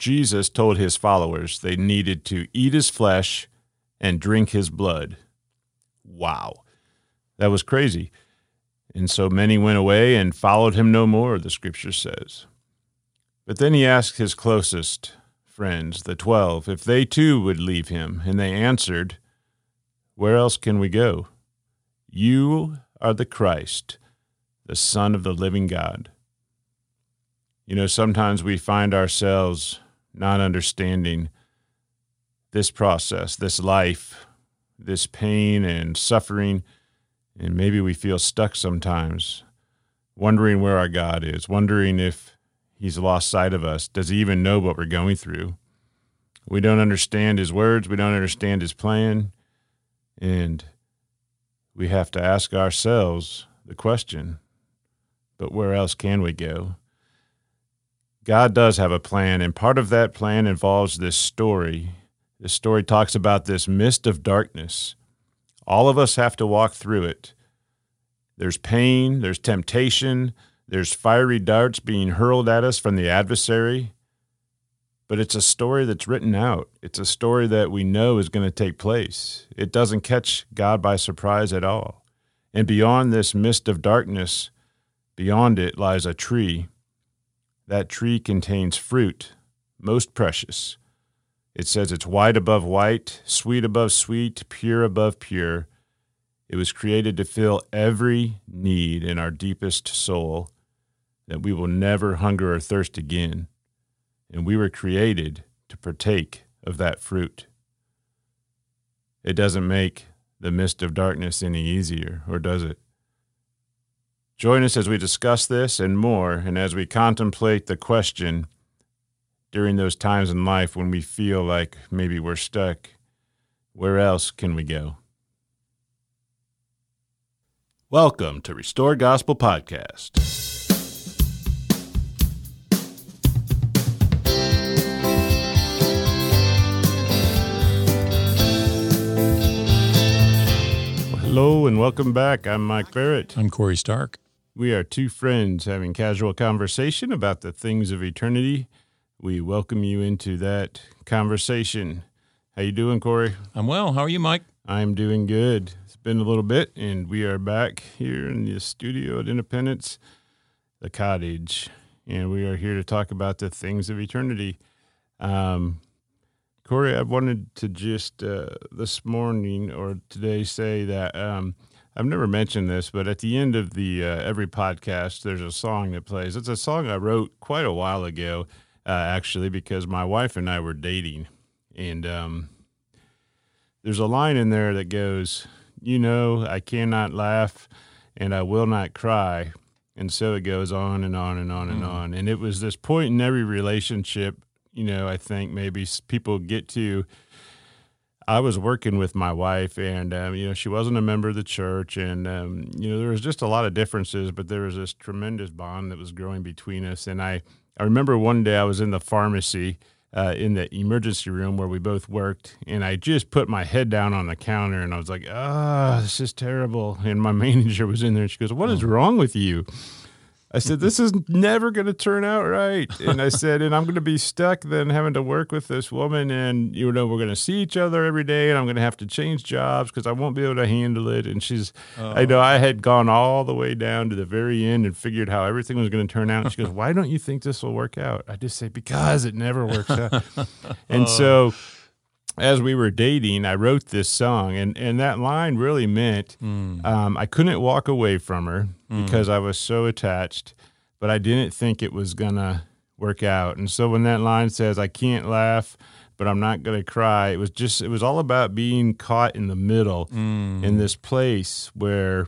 Jesus told his followers they needed to eat his flesh and drink his blood. Wow. That was crazy. And so many went away and followed him no more, the scripture says. But then he asked his closest friends, the twelve, if they too would leave him. And they answered, Where else can we go? You are the Christ, the Son of the living God. You know, sometimes we find ourselves not understanding this process, this life, this pain and suffering. And maybe we feel stuck sometimes, wondering where our God is, wondering if He's lost sight of us. Does He even know what we're going through? We don't understand His words, we don't understand His plan. And we have to ask ourselves the question but where else can we go? God does have a plan, and part of that plan involves this story. This story talks about this mist of darkness. All of us have to walk through it. There's pain, there's temptation, there's fiery darts being hurled at us from the adversary. But it's a story that's written out. It's a story that we know is going to take place. It doesn't catch God by surprise at all. And beyond this mist of darkness, beyond it lies a tree that tree contains fruit, most precious. It says it's white above white, sweet above sweet, pure above pure. It was created to fill every need in our deepest soul, that we will never hunger or thirst again. And we were created to partake of that fruit. It doesn't make the mist of darkness any easier, or does it? Join us as we discuss this and more, and as we contemplate the question during those times in life when we feel like maybe we're stuck where else can we go? Welcome to Restore Gospel Podcast. hello and welcome back. I'm Mike Barrett. I'm Corey Stark. We are two friends having casual conversation about the things of eternity. We welcome you into that conversation. How you doing, Corey? I'm well. How are you, Mike? I'm doing good. It's been a little bit, and we are back here in the studio at Independence, the cottage, and we are here to talk about the things of eternity. Um, Corey, I wanted to just uh, this morning or today say that um, – I've never mentioned this, but at the end of the uh, every podcast, there's a song that plays. It's a song I wrote quite a while ago, uh, actually, because my wife and I were dating, and um, there's a line in there that goes, "You know, I cannot laugh, and I will not cry." And so it goes on and on and on and mm. on. And it was this point in every relationship, you know, I think maybe people get to I was working with my wife, and um, you know, she wasn't a member of the church, and um, you know, there was just a lot of differences, but there was this tremendous bond that was growing between us. And I, I remember one day I was in the pharmacy. Uh, in the emergency room where we both worked, and I just put my head down on the counter, and I was like, "Ah, oh, this is terrible." And my manager was in there, and she goes, "What is oh. wrong with you?" I said, mm-hmm. This is never going to turn out right. And I said, And I'm going to be stuck then having to work with this woman. And, you know, we're going to see each other every day. And I'm going to have to change jobs because I won't be able to handle it. And she's, oh. I know I had gone all the way down to the very end and figured how everything was going to turn out. And she goes, Why don't you think this will work out? I just say, Because it never works out. and so, as we were dating, I wrote this song, and, and that line really meant mm. um, I couldn't walk away from her mm. because I was so attached, but I didn't think it was gonna work out. And so when that line says, "I can't laugh, but I'm not gonna cry," it was just it was all about being caught in the middle mm. in this place where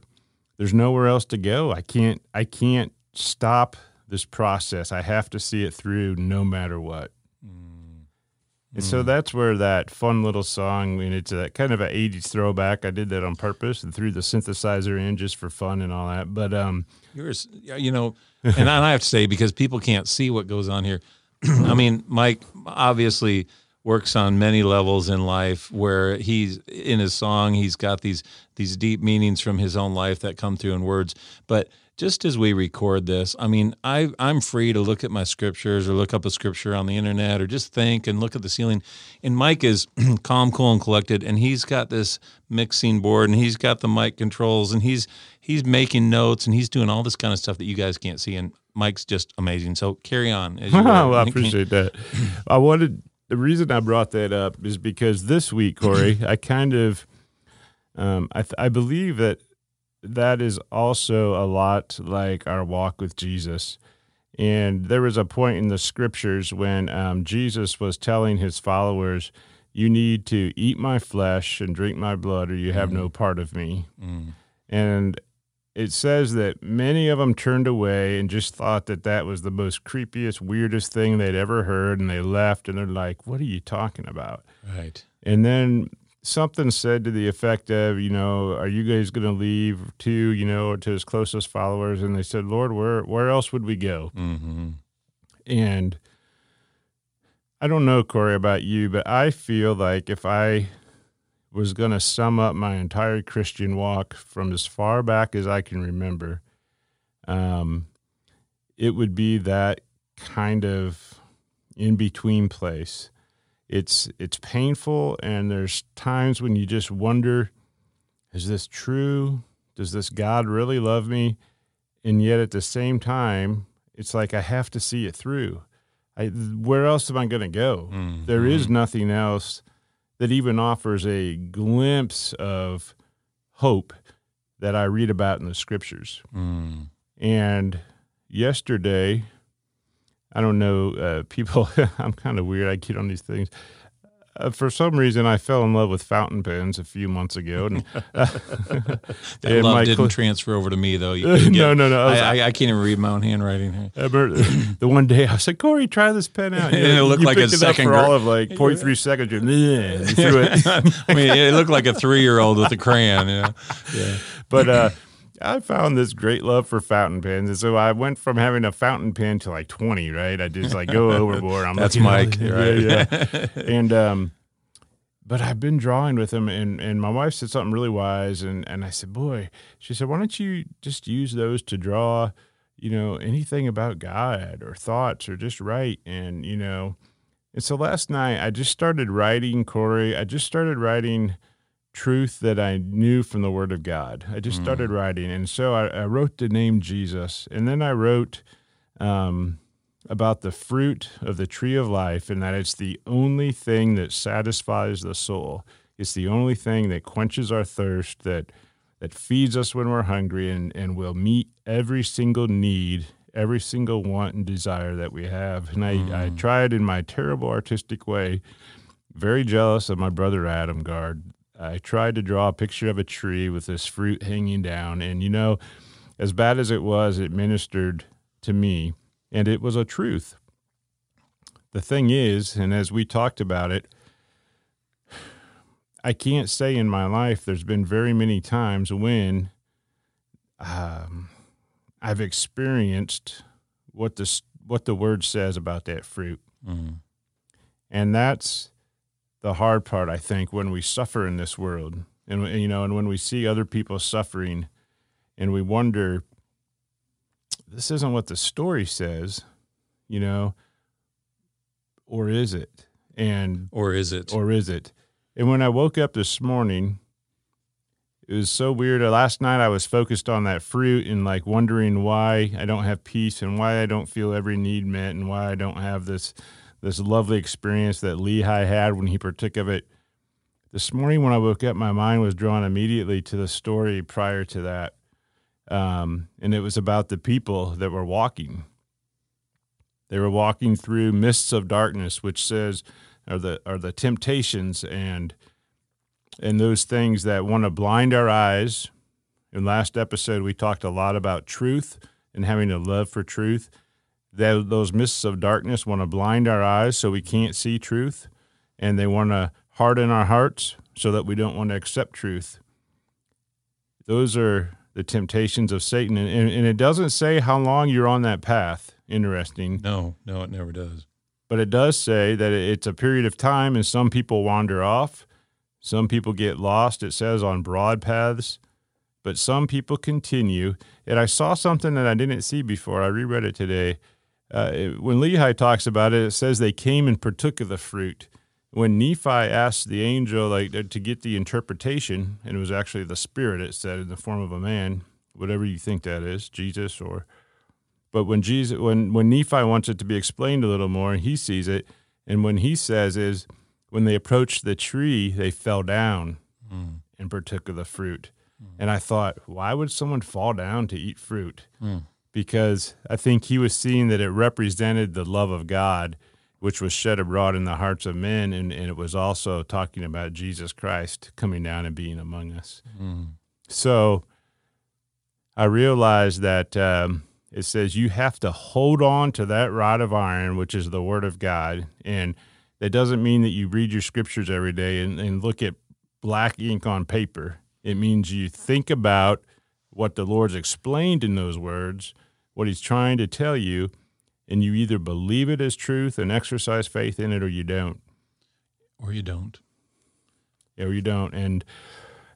there's nowhere else to go. I can't I can't stop this process. I have to see it through no matter what. And so mm. that's where that fun little song, I mean, it's a kind of an 80s throwback. I did that on purpose and threw the synthesizer in just for fun and all that. But um, yours, you know, and I have to say, because people can't see what goes on here, I mean, Mike obviously works on many levels in life where he's in his song, he's got these these deep meanings from his own life that come through in words. But just as we record this, I mean, I I'm free to look at my scriptures or look up a scripture on the internet or just think and look at the ceiling. And Mike is calm, cool, and collected, and he's got this mixing board and he's got the mic controls and he's he's making notes and he's doing all this kind of stuff that you guys can't see. And Mike's just amazing. So carry on. as well. I appreciate that. I wanted the reason I brought that up is because this week, Corey, I kind of, um, I th- I believe that that is also a lot like our walk with Jesus. And there was a point in the scriptures when um, Jesus was telling his followers, "You need to eat my flesh and drink my blood, or you have no part of me." Mm. And it says that many of them turned away and just thought that that was the most creepiest, weirdest thing they'd ever heard, and they left. And they're like, "What are you talking about?" Right. And then something said to the effect of, you know, "Are you guys going to leave too?" You know, to his closest followers, and they said, "Lord, where where else would we go?" Mm-hmm. And I don't know, Corey, about you, but I feel like if I was going to sum up my entire Christian walk from as far back as I can remember, um, it would be that kind of in between place. It's it's painful, and there's times when you just wonder, is this true? Does this God really love me? And yet at the same time, it's like I have to see it through. I, where else am I going to go? Mm. There is nothing else that even offers a glimpse of hope that I read about in the scriptures. Mm. And yesterday, I don't know, uh, people, I'm kind of weird. I get on these things. Uh, for some reason, I fell in love with fountain pens a few months ago. And, That and love didn't cl- transfer over to me though. Couldn't no, no, no. I, I, I, can't even read my own handwriting remember the one day I was like, Corey, try this pen out. And it looked like a picked it up second for gr- all of like 0.3 seconds. You, you threw it. I mean, it looked like a three-year-old with a crayon. You know? Yeah. But uh, I found this great love for fountain pens, and so I went from having a fountain pen to like twenty. Right, I just like go overboard. I'm That's Mike, at- right? Yeah, yeah. and um, but I've been drawing with him, and and my wife said something really wise, and and I said, boy, she said, why don't you just use those to draw, you know, anything about God or thoughts or just write, and you know. And so last night I just started writing, Corey. I just started writing truth that I knew from the Word of God. I just started writing, and so I, I wrote the name Jesus, and then I wrote um, about the fruit of the tree of life, and that it's the only thing that satisfies the soul. It's the only thing that quenches our thirst, that that feeds us when we're hungry, and and will meet every single need. Every single want and desire that we have. And I, I tried in my terrible artistic way, very jealous of my brother Adam Guard. I tried to draw a picture of a tree with this fruit hanging down. And, you know, as bad as it was, it ministered to me and it was a truth. The thing is, and as we talked about it, I can't say in my life there's been very many times when um, I've experienced what the what the word says about that fruit. Mm. And that's the hard part, I think, when we suffer in this world, and you know, and when we see other people suffering, and we wonder, this isn't what the story says, you know, or is it? And Or is it? or is it? And when I woke up this morning, it was so weird. Uh, Last night I was focused on that fruit and like wondering why I don't have peace and why I don't feel every need met and why I don't have this this lovely experience that Lehi had when he partook of it. This morning when I woke up, my mind was drawn immediately to the story prior to that. Um, and it was about the people that were walking. They were walking through mists of darkness, which says are the are the temptations and and those things that want to blind our eyes. In last episode, we talked a lot about truth and having a love for truth. That those mists of darkness want to blind our eyes so we can't see truth, and they want to harden our hearts so that we don't want to accept truth. Those are the temptations of Satan, and, and, and it doesn't say how long you're on that path. Interesting no, no, it never does. but it does say that it's a period of time and some people wander off some people get lost it says on broad paths but some people continue. And I saw something that I didn't see before. I reread it today. Uh, it, when Lehi talks about it, it says they came and partook of the fruit. When Nephi asked the angel like to get the interpretation, and it was actually the spirit, it said in the form of a man, whatever you think that is, Jesus or. But when Jesus, when when Nephi wants it to be explained a little more, he sees it, and when he says is when they approached the tree, they fell down mm. and partook of the fruit. Mm. And I thought, why would someone fall down to eat fruit? Mm. Because I think he was seeing that it represented the love of God, which was shed abroad in the hearts of men. And, and it was also talking about Jesus Christ coming down and being among us. Mm. So I realized that um, it says you have to hold on to that rod of iron, which is the word of God. And that doesn't mean that you read your scriptures every day and, and look at black ink on paper. It means you think about what the Lord's explained in those words, what He's trying to tell you, and you either believe it as truth and exercise faith in it, or you don't. Or you don't. Yeah, or you don't. And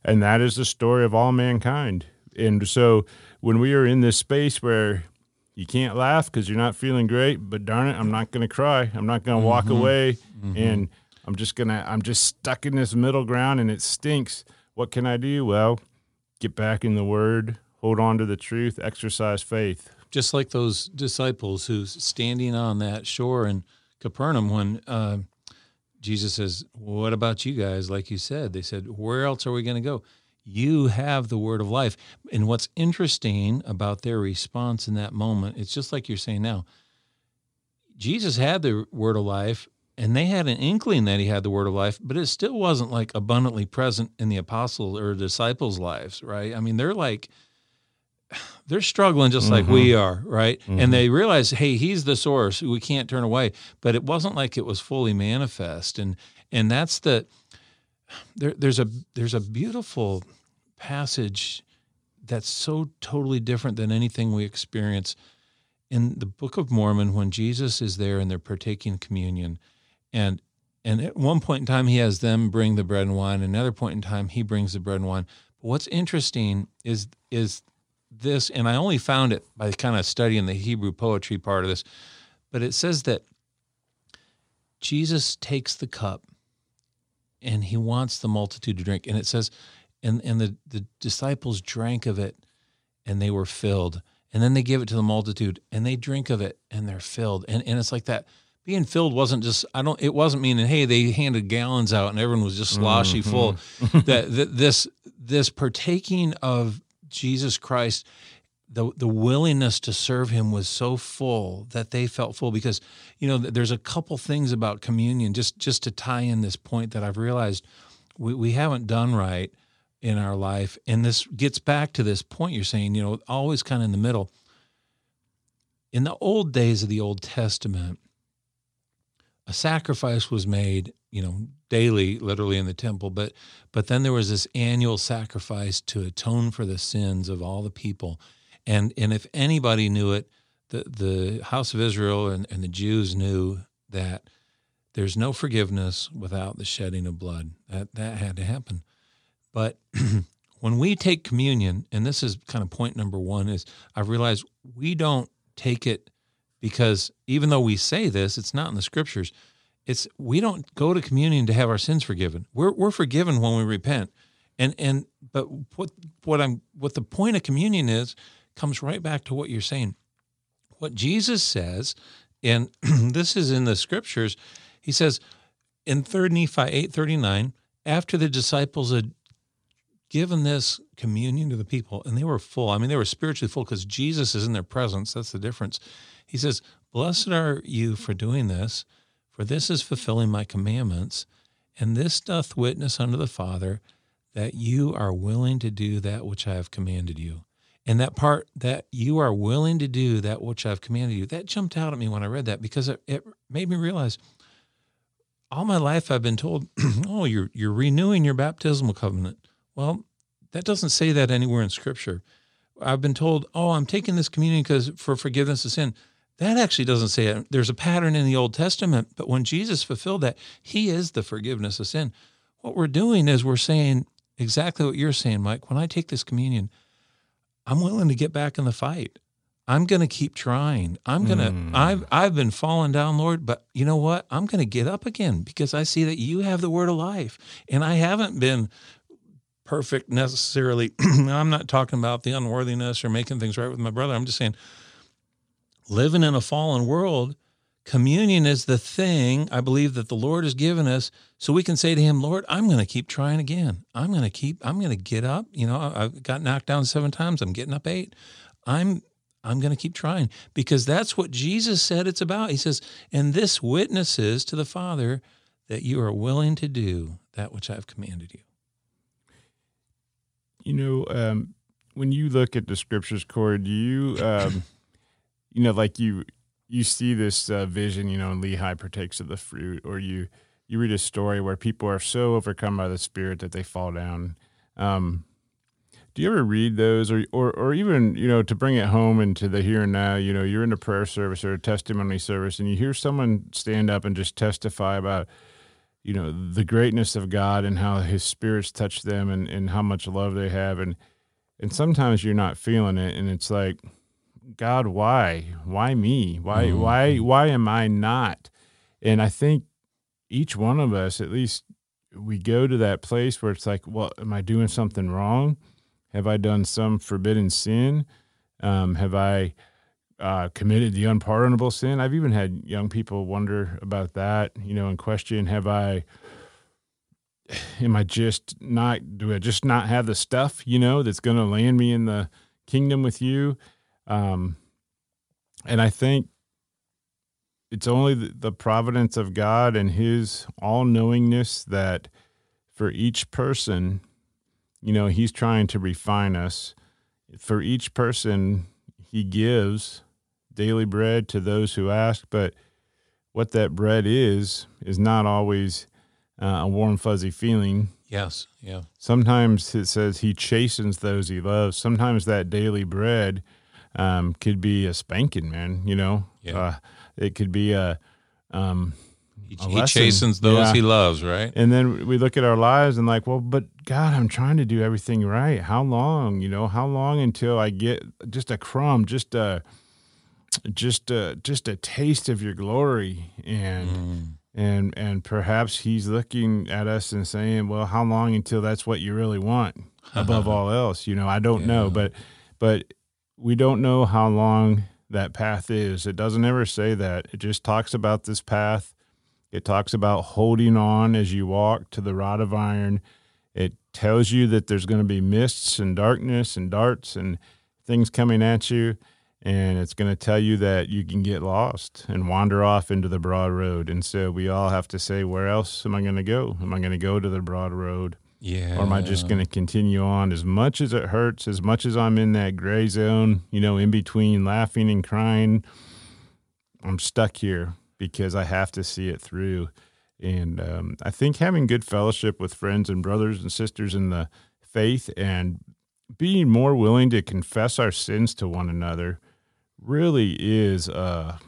and that is the story of all mankind. And so when we are in this space where you can't laugh because you're not feeling great, but darn it, I'm not going to cry. I'm not going to mm-hmm. walk away, mm-hmm. and I'm just gonna. I'm just stuck in this middle ground, and it stinks. What can I do? Well, get back in the Word, hold on to the truth, exercise faith. Just like those disciples who's standing on that shore in Capernaum when uh, Jesus says, "What about you guys?" Like you said, they said, "Where else are we going to go?" you have the word of life. And what's interesting about their response in that moment, it's just like you're saying now. Jesus had the word of life, and they had an inkling that he had the word of life, but it still wasn't like abundantly present in the apostles or disciples' lives, right? I mean, they're like, they're struggling just like mm-hmm. we are, right? Mm-hmm. And they realize, hey, he's the source. We can't turn away. But it wasn't like it was fully manifest. And and that's the there, there's a there's a beautiful passage that's so totally different than anything we experience in the Book of Mormon when Jesus is there and they're partaking communion, and and at one point in time he has them bring the bread and wine. Another point in time he brings the bread and wine. But what's interesting is is this, and I only found it by kind of studying the Hebrew poetry part of this, but it says that Jesus takes the cup and he wants the multitude to drink. And it says, and, and the, the disciples drank of it and they were filled. And then they give it to the multitude and they drink of it and they're filled. And, and it's like that being filled wasn't just, I don't, it wasn't meaning, hey, they handed gallons out and everyone was just sloshy mm-hmm. full. that, that this, this partaking of Jesus Christ the the willingness to serve him was so full that they felt full because you know there's a couple things about communion just just to tie in this point that I've realized we, we haven't done right in our life. And this gets back to this point you're saying you know always kind of in the middle. In the old days of the Old Testament a sacrifice was made you know daily literally in the temple but but then there was this annual sacrifice to atone for the sins of all the people and and if anybody knew it, the the house of Israel and, and the Jews knew that there's no forgiveness without the shedding of blood. That that had to happen. But when we take communion, and this is kind of point number one, is I realize we don't take it because even though we say this, it's not in the scriptures. It's we don't go to communion to have our sins forgiven. We're we're forgiven when we repent. And and but what what I'm what the point of communion is comes right back to what you're saying. What Jesus says, and this is in the scriptures, he says in 3 Nephi 8:39, after the disciples had given this communion to the people, and they were full. I mean, they were spiritually full because Jesus is in their presence. That's the difference. He says, Blessed are you for doing this, for this is fulfilling my commandments, and this doth witness unto the Father that you are willing to do that which I have commanded you. And that part that you are willing to do that which I've commanded you, that jumped out at me when I read that because it, it made me realize all my life I've been told, oh, you're you're renewing your baptismal covenant. Well, that doesn't say that anywhere in Scripture. I've been told, oh, I'm taking this communion because for forgiveness of sin. That actually doesn't say it. There's a pattern in the Old Testament, but when Jesus fulfilled that, He is the forgiveness of sin. What we're doing is we're saying, exactly what you're saying, Mike. When I take this communion, I'm willing to get back in the fight. I'm going to keep trying. I'm going to Mm. I've I've been falling down, Lord, but you know what? I'm going to get up again because I see that you have the word of life and I haven't been perfect necessarily. I'm not talking about the unworthiness or making things right with my brother. I'm just saying living in a fallen world, communion is the thing I believe that the Lord has given us so we can say to him, Lord, I'm going to keep trying again. I'm going to keep, I'm going to get up. You know, I've got knocked down seven times. I'm getting up eight. I'm, I'm going to keep trying because that's what Jesus said it's about. He says, and this witnesses to the Father that you are willing to do that which I've commanded you. You know, um, when you look at the scriptures, Corey, do you, um, you know, like you you see this uh, vision, you know, and Lehi partakes of the fruit, or you you read a story where people are so overcome by the Spirit that they fall down. Um, do you ever read those, or, or or even you know, to bring it home into the here and now? You know, you're in a prayer service or a testimony service, and you hear someone stand up and just testify about you know the greatness of God and how His Spirit's touch them and, and how much love they have and and sometimes you're not feeling it and it's like God why why me why Mhm. why why am I not and I think each one of us at least we go to that place where it's like well am I doing something wrong have I done some forbidden sin um, have I uh, committed the unpardonable sin. I've even had young people wonder about that, you know, and question: Have I? Am I just not? Do I just not have the stuff, you know, that's going to land me in the kingdom with you? Um, and I think it's only the, the providence of God and His all knowingness that for each person, you know, He's trying to refine us. For each person, He gives daily bread to those who ask, but what that bread is is not always uh, a warm fuzzy feeling. Yes. Yeah. Sometimes it says he chastens those he loves. Sometimes that daily bread um, could be a spanking, man. You know, Yeah. uh, it could be a. Um, He, he chastens those Yeah. he loves, right? and then we look at our lives and like, well, but God, I'm trying to do everything right. How long? You know, how long until I get just a crumb, just a, just a, just a taste of your glory, and Mm. and and perhaps He's looking at us and saying, well, how long until that's what you really want above all else? You know, I don't know, but but we don't know how long that path is. It doesn't ever say that. It just talks about this path. It talks about holding on as you walk to the rod of iron. It tells you that there's going to be mists and darkness and darts and things coming at you. And it's going to tell you that you can get lost and wander off into the broad road. And so we all have to say, where else am I going to go? Am I going to go to the broad road? Yeah. Or am I just going to continue on as much as it hurts, as much as I'm in that gray zone, you know, in between laughing and crying? I'm stuck here because I have to see it through. And um, I think having good fellowship with friends and brothers and sisters in the faith and being more willing to confess our sins to one another really is a,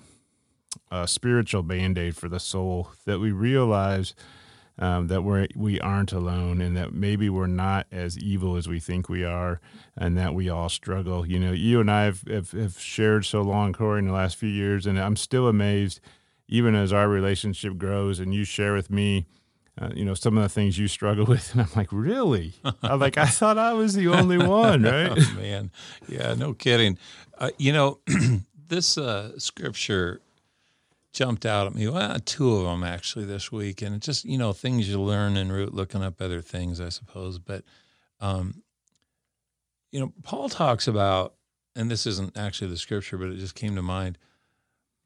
a spiritual band aid for the soul that we realize um, that we're we aren't alone and that maybe we're not as evil as we think we are and that we all struggle you know you and i have, have, have shared so long corey in the last few years and i'm still amazed even as our relationship grows and you share with me uh, you know some of the things you struggle with and i'm like really i'm like i thought i was the only one right oh, man. Yeah, no kidding. Uh, you know, this uh, scripture jumped out at me. Well, two of them actually this week, and just you know things you learn en route, looking up other things, I suppose. But um, you know, Paul talks about, and this isn't actually the scripture, but it just came to mind.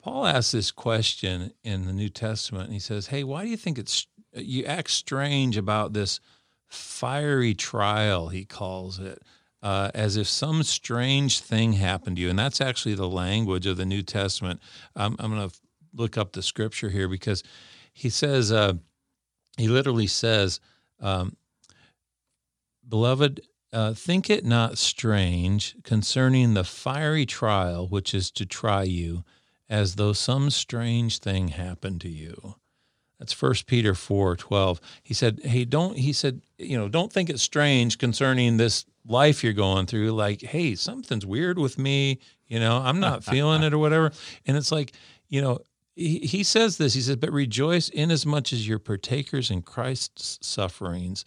Paul asks this question in the New Testament, and he says, "Hey, why do you think it's you act strange about this fiery trial?" He calls it uh, as if some strange thing happened to you. And that's actually the language of the New Testament. I'm going to look up the scripture here because he says, uh, he literally says, um, Beloved, uh, think it not strange concerning the fiery trial which is to try you, as though some strange thing happened to you. That's First Peter four twelve. He said, "Hey, don't." He said, "You know, don't think it's strange concerning this life you're going through. Like, hey, something's weird with me. You know, I'm not feeling it or whatever." And it's like, you know, he, he says this. He says, "But rejoice inasmuch as you're partakers in Christ's sufferings,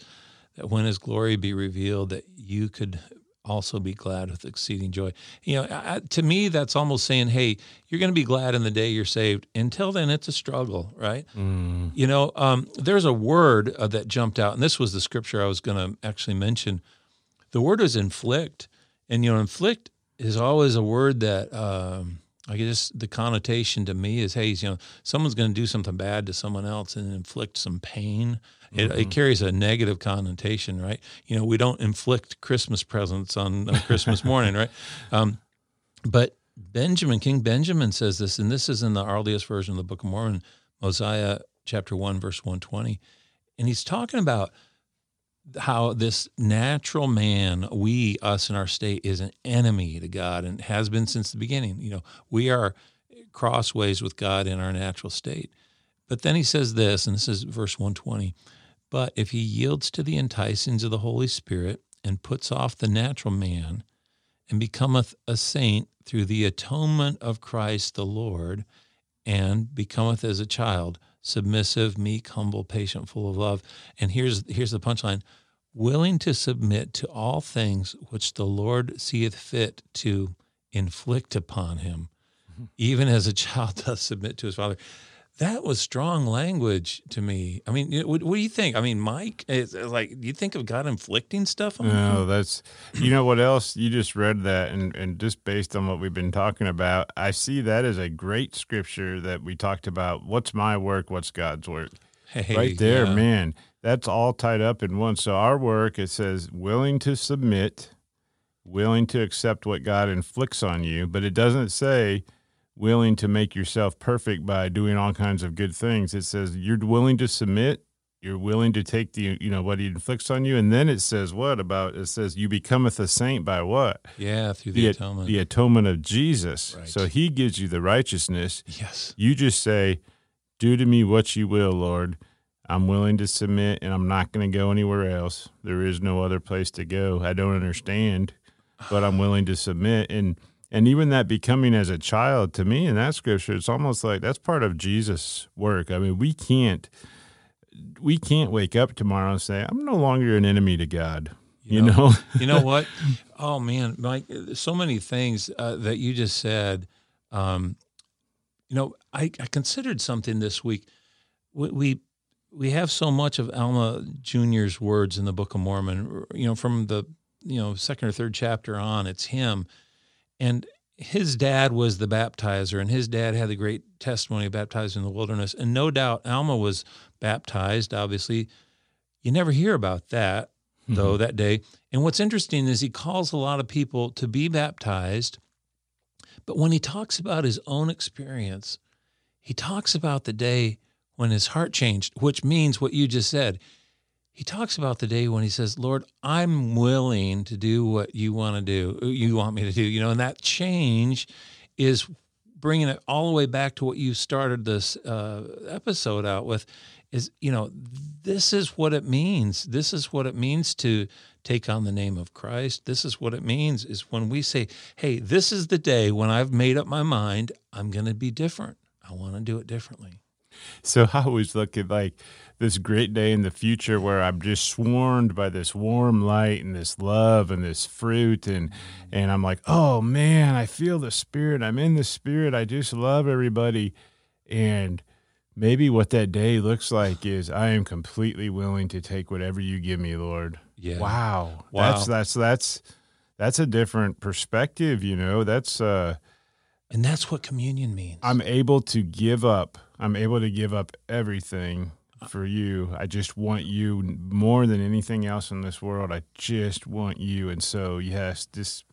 that when His glory be revealed, that you could." Also, be glad with exceeding joy. You know, I, to me, that's almost saying, "Hey, you're going to be glad in the day you're saved. Until then, it's a struggle, right?" Mm. You know, um, there's a word uh, that jumped out, and this was the scripture I was going to actually mention. The word is inflict, and you know, inflict is always a word that um, I guess the connotation to me is, hey, you know, someone's going to do something bad to someone else and inflict some pain. It, it carries a negative connotation, right? You know, we don't inflict Christmas presents on, on Christmas morning, right? Um, but Benjamin, King Benjamin says this, and this is in the earliest version of the Book of Mormon, Mosiah chapter 1, verse 120. And he's talking about how this natural man, we, us in our state, is an enemy to God and has been since the beginning. You know, we are crossways with God in our natural state. But then he says this, and this is verse 120 But if he yields to the enticings of the Holy Spirit and puts off the natural man and becometh a saint through the atonement of Christ the Lord, and becometh as a child, submissive, meek, humble, patient, full of love. And here's here's the punchline: willing to submit to all things which the Lord seeth fit to inflict upon him, mm-hmm. even as a child does submit to his father. That was strong language to me. I mean, what, what do you think? I mean, Mike, is like, do you think of God inflicting stuff on him? No, that's you know what else you just read that and and just based on what we've been talking about, I see that as a great scripture that we talked about. What's my work? What's God's work? Hey, right there, yeah. man. That's all tied up in one. So our work it says willing to submit, willing to accept what God inflicts on you, but it doesn't say willing to make yourself perfect by doing all kinds of good things. It says you're willing to submit, you're willing to take the you know what he inflicts on you, and then it says what about it says you becometh a saint by what? Yeah, through the, The, atonement. the atonement of Jesus. Right. So he gives you the righteousness. yes. You just say, Do to me what you will, Lord. I'm willing to submit and I'm not going to go anywhere else. There is no other place to go. I don't understand, but I'm willing to submit. And and even that becoming as a child to me in that scripture, it's almost like that's part of Jesus' work. I mean, we can't we can't wake up tomorrow and say, I'm no longer an enemy to God. You, know, know? you know what? Oh man, Mike, so many things uh, that you just said. Um, you know, I, I considered something this week. We, we we have so much of Alma Junior's words in the Book of Mormon. You know, from the you know second or third chapter on, it's him, and his dad was the baptizer, and his dad had the great testimony of baptizing in the wilderness. And no doubt, Alma was baptized. Obviously, you never hear about that though mm-hmm. that day. And what's interesting is he calls a lot of people to be baptized, but when he talks about his own experience, he talks about the day when his heart changed, which means what you just said. He talks about the day when he says, "Lord, I'm willing to do what you want to do. You want me to do." You know, and that change is bringing it all the way back to what you started this uh, episode out with is you know this is what it means this is what it means to take on the name of christ this is what it means is when we say hey this is the day when i've made up my mind i'm going to be different i want to do it differently So I always look at like this great day in the future where I'm just swarmed by this warm light and this love and this fruit and and I'm like, oh man, I feel the spirit. I'm in the spirit. I just love everybody. And maybe what that day looks like is I am completely willing to take whatever you give me, Lord. Yeah. Wow. Wow. That's that's that's that's a different perspective, you know. That's uh and that's what communion means I'm able to give up. I'm able to give up everything for you. I just want you more than anything else in this world. I just want you. And so, yes, just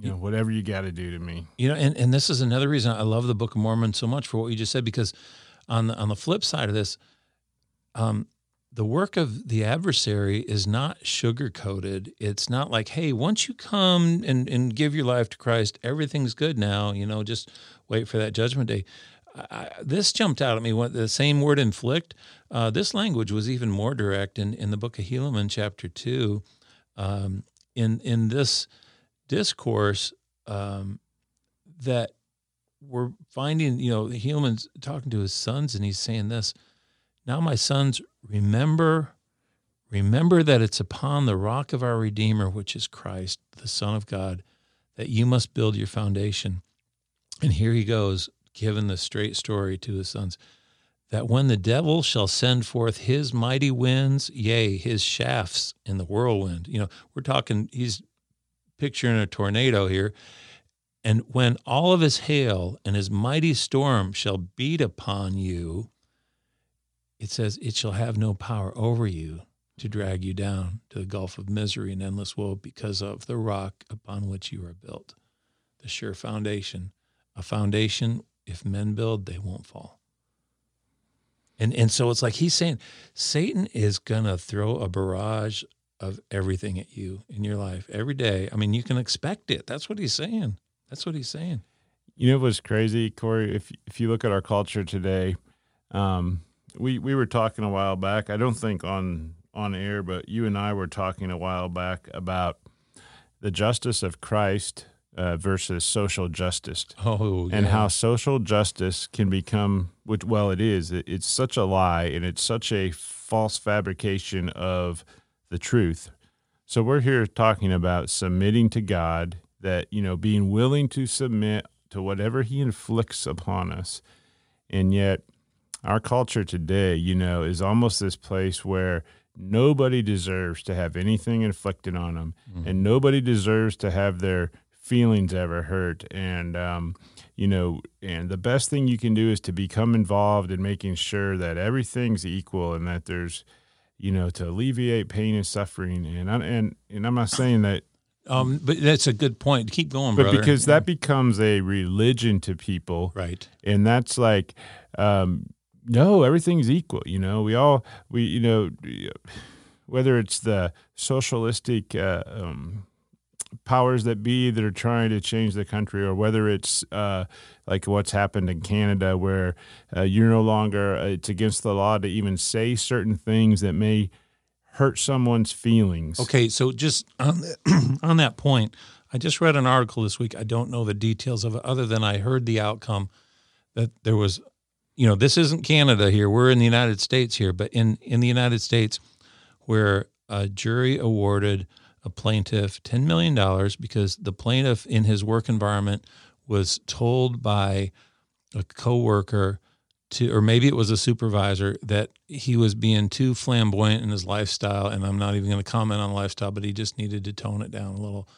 you know, whatever you got to do to me. You know, and, and this is another reason I love the Book of Mormon so much for what you just said, because on the on the flip side of this, um, the work of the adversary is not sugar coated. It's not like, hey, once you come and, and give your life to Christ, everything's good now. You know, just wait for that judgment day. I, this jumped out at me. What the same word inflict? Uh, this language was even more direct in, in the book of Helaman, chapter two. Um, in in this discourse, um, that we're finding, you know, Helaman's talking to his sons, and he's saying this. Now, my sons, remember, remember that it's upon the rock of our Redeemer, which is Christ, the Son of God, that you must build your foundation. And here he goes, giving the straight story to his sons that when the devil shall send forth his mighty winds, yea, his shafts in the whirlwind. You know, we're talking, he's picturing a tornado here. And when all of his hail and his mighty storm shall beat upon you, it says, it shall have no power over you to drag you down to the gulf of misery and endless woe because of the rock upon which you are built, the sure foundation. A foundation, if men build, they won't fall. And and so it's like he's saying Satan is gonna throw a barrage of everything at you in your life every day. I mean, you can expect it. That's what he's saying. That's what he's saying. You know what's crazy, Corey? If if you look at our culture today, um, we we were talking a while back. I don't think on on air, but you and I were talking a while back about the justice of Christ uh, versus social justice. Oh, and how social justice can become, which well, it is. It, it's such a lie, and it's such a false fabrication of the truth. So we're here talking about submitting to God, that you know, being willing to submit to whatever He inflicts upon us, and yet our culture today, you know, is almost this place where nobody deserves to have anything inflicted on them, Mm-hmm. and nobody deserves to have their feelings ever hurt. And um, you know, and the best thing you can do is to become involved in making sure that everything's equal and that there's, you know, to alleviate pain and suffering. And I, and and I'm not saying that Um, but that's a good point. Keep going, but brother. because that becomes a religion to people right. and that's like um no everything's equal you know we all we you know whether it's the socialistic uh, um, powers that be that are trying to change the country or whether it's uh, like what's happened in Canada where uh, you're no longer uh, it's against the law to even say certain things that may hurt someone's feelings Okay, so just on, the, on that point, I just read an article this week. I don't know the details of it, other than I heard the outcome that there was, you know, this isn't Canada here. We're in the United States here, but in in the United States, where a jury awarded a plaintiff ten million dollars because the plaintiff in his work environment was told by a coworker to or maybe it was a supervisor that he was being too flamboyant in his lifestyle and I'm not even going to comment on lifestyle but he just needed to tone it down a little.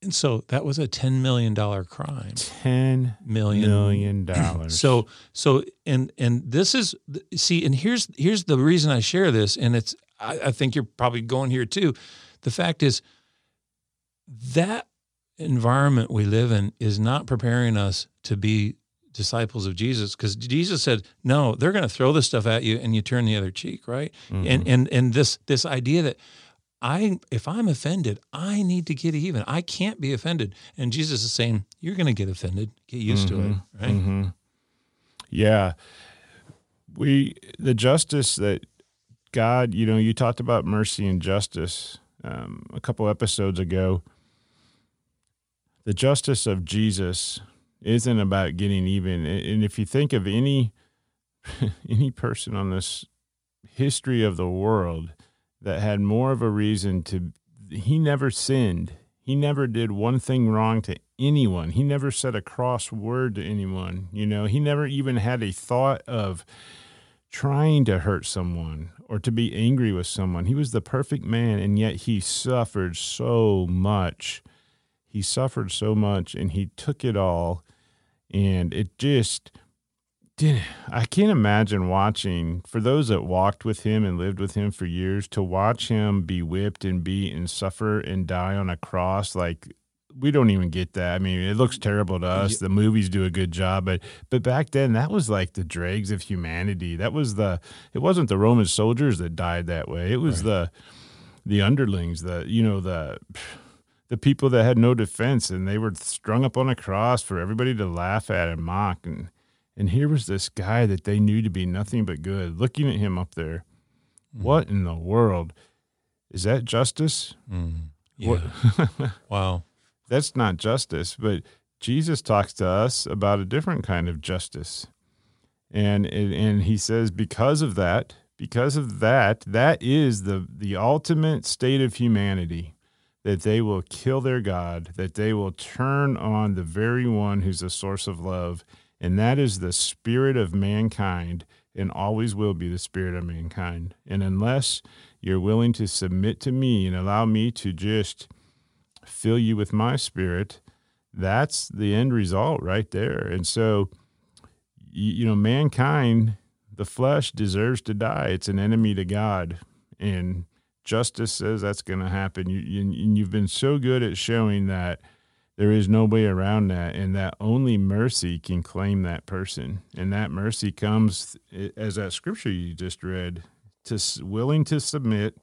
And so that was a 10 million dollar crime. 10 Million. million dollars So so and and this is see and here's here's the reason I share this and it's I, I think you're probably going here too. The fact is that environment we live in is not preparing us to be disciples of Jesus because Jesus said no they're going to throw this stuff at you and you turn the other cheek right? And and and this this idea that I if I'm offended I need to get even. I can't be offended. And Jesus is saying you're going to get offended. Get used to it right? Hmm Yeah. We the justice that God, you know, you talked about mercy and justice um, a couple episodes ago. The justice of Jesus isn't about getting even. And if you think of any any person on this history of the world that had more of a reason to he never sinned. He never did one thing wrong to anyone. He never said a cross word to anyone. You know, he never even had a thought of trying to hurt someone or to be angry with someone. He was the perfect man, and yet he suffered so much. He suffered so much, and he took it all. And it just didn't. I can't imagine watching, for those that walked with him and lived with him for years, to watch him be whipped and beat and suffer and die on a cross like we don't even get that. I mean, it looks terrible to us. The movies do a good job, but but back then that was like the dregs of humanity. That was the it wasn't the Roman soldiers that died that way. It was the the underlings, the you know, the the people that had no defense and they were strung up on a cross for everybody to laugh at and mock and And here was this guy that they knew to be nothing but good, looking at him up there. Mm. What in the world? Is that justice? Mm. Yeah. wow. That's not justice, but Jesus talks to us about a different kind of justice. And and he says because of that, because of that, that is the the ultimate state of humanity that they will kill their god, that they will turn on the very one who's the source of love, and that is the spirit of mankind and always will be the spirit of mankind. And unless you're willing to submit to me and allow me to just fill you with my spirit, that's the end result right there. And so, you, know, mankind, the flesh deserves to die. It's an enemy to God. And justice says that's going to happen. You, and you've been so good at showing that there is no way around that, and that only mercy can claim that person. And that mercy comes, as that scripture you just read, to willing to submit,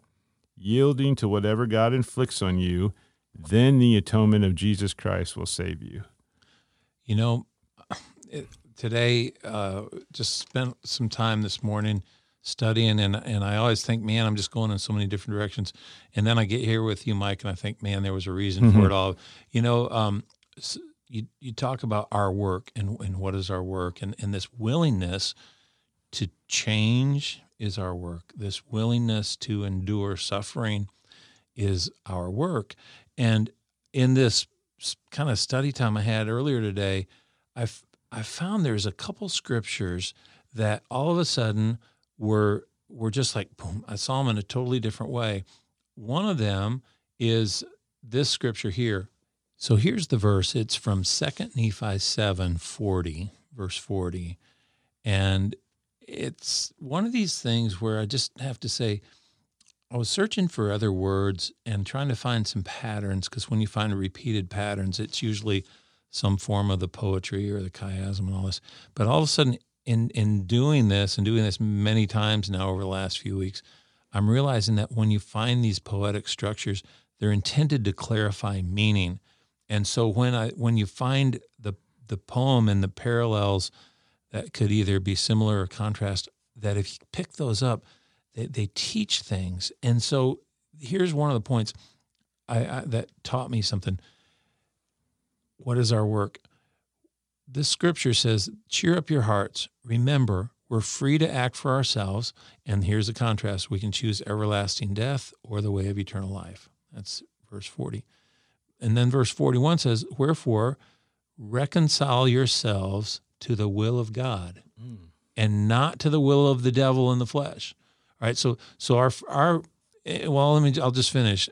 yielding to whatever God inflicts on you, then the atonement of Jesus Christ will save you. You know, it, today, uh, just spent some time this morning studying, and and I always think, man, I'm just going in so many different directions. And then I get here with you, Mike, and I think, man, there was a reason for it all. You know, um, you you talk about our work and and what is our work, and and this willingness to change is our work. This willingness to endure suffering is our work. And in this kind of study time I had earlier today, I I found there's a couple scriptures that all of a sudden were were just like boom. I saw them in a totally different way. One of them is this scripture here. So here's the verse. It's from Second Nephi seven forty, verse forty, and it's one of these things where I just have to say, I was searching for other words and trying to find some patterns because when you find repeated patterns, it's usually some form of the poetry or the chiasm and all this. But all of a sudden, in in doing this and doing this many times now over the last few weeks, I'm realizing that when you find these poetic structures, they're intended to clarify meaning. And so when I when you find the the poem and the parallels that could either be similar or contrast, that if you pick those up, they, they teach things. And so here's one of the points I, I, that taught me something. What is our work? This scripture says, cheer up your hearts. Remember, we're free to act for ourselves. And here's the contrast we can choose everlasting death or the way of eternal life. That's verse 40. And then verse 41 says, Wherefore, reconcile yourselves to the will of God mm. and not to the will of the devil in the flesh. Right. So, so our, our, eh, well, let me, I'll just finish.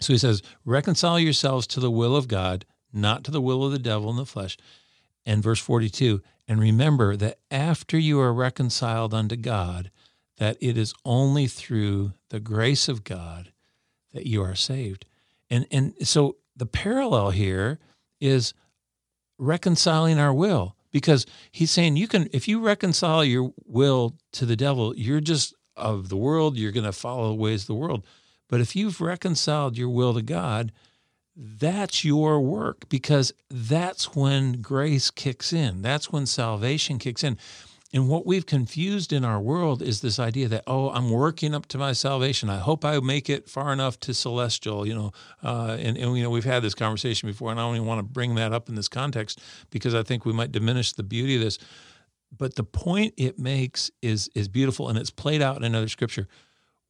So he says, reconcile yourselves to the will of God, not to the will of the devil in the flesh. And verse 42, and remember that after you are reconciled unto God, that it is only through the grace of God that you are saved. And, and so the parallel here is reconciling our will because he's saying you can if you reconcile your will to the devil you're just of the world you're going to follow the ways of the world. But if you've reconciled your will to god that's your work because that's when grace kicks in. That's when salvation kicks in. And what we've confused in our world is this idea that oh i'm working up to my salvation. I hope i make it far enough to celestial you know uh, and, and you know we've had this conversation before and i don't even want to bring that up in this context because i think we might diminish the beauty of this but the point it makes is is beautiful and it's played out in another scripture.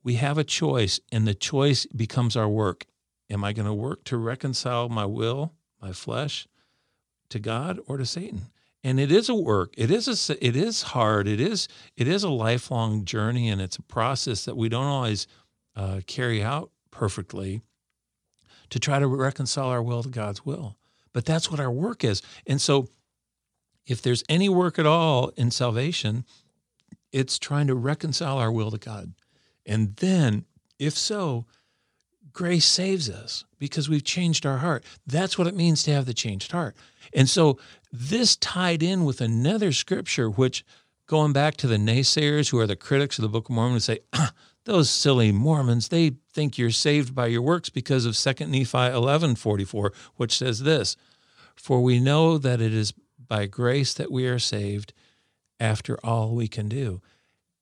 We have a choice and the choice becomes our work. Am i going to work to reconcile my will my flesh to god or to satan? And it is a work. It is a it is hard. It is it is a lifelong journey and it's a process that we don't always uh, carry out perfectly to try to reconcile our will to god's will. But that's what our work is. And so if there's any work at all in salvation it's trying to reconcile our will to god and then if so grace saves us because we've changed our heart. That's what it means to have the changed heart. And so this tied in with another scripture, which going back to the naysayers who are the critics of the Book of Mormon say, ah, those silly Mormons, they think you're saved by your works because of 2 Nephi 11 44, which says this For we know that it is by grace that we are saved after all we can do.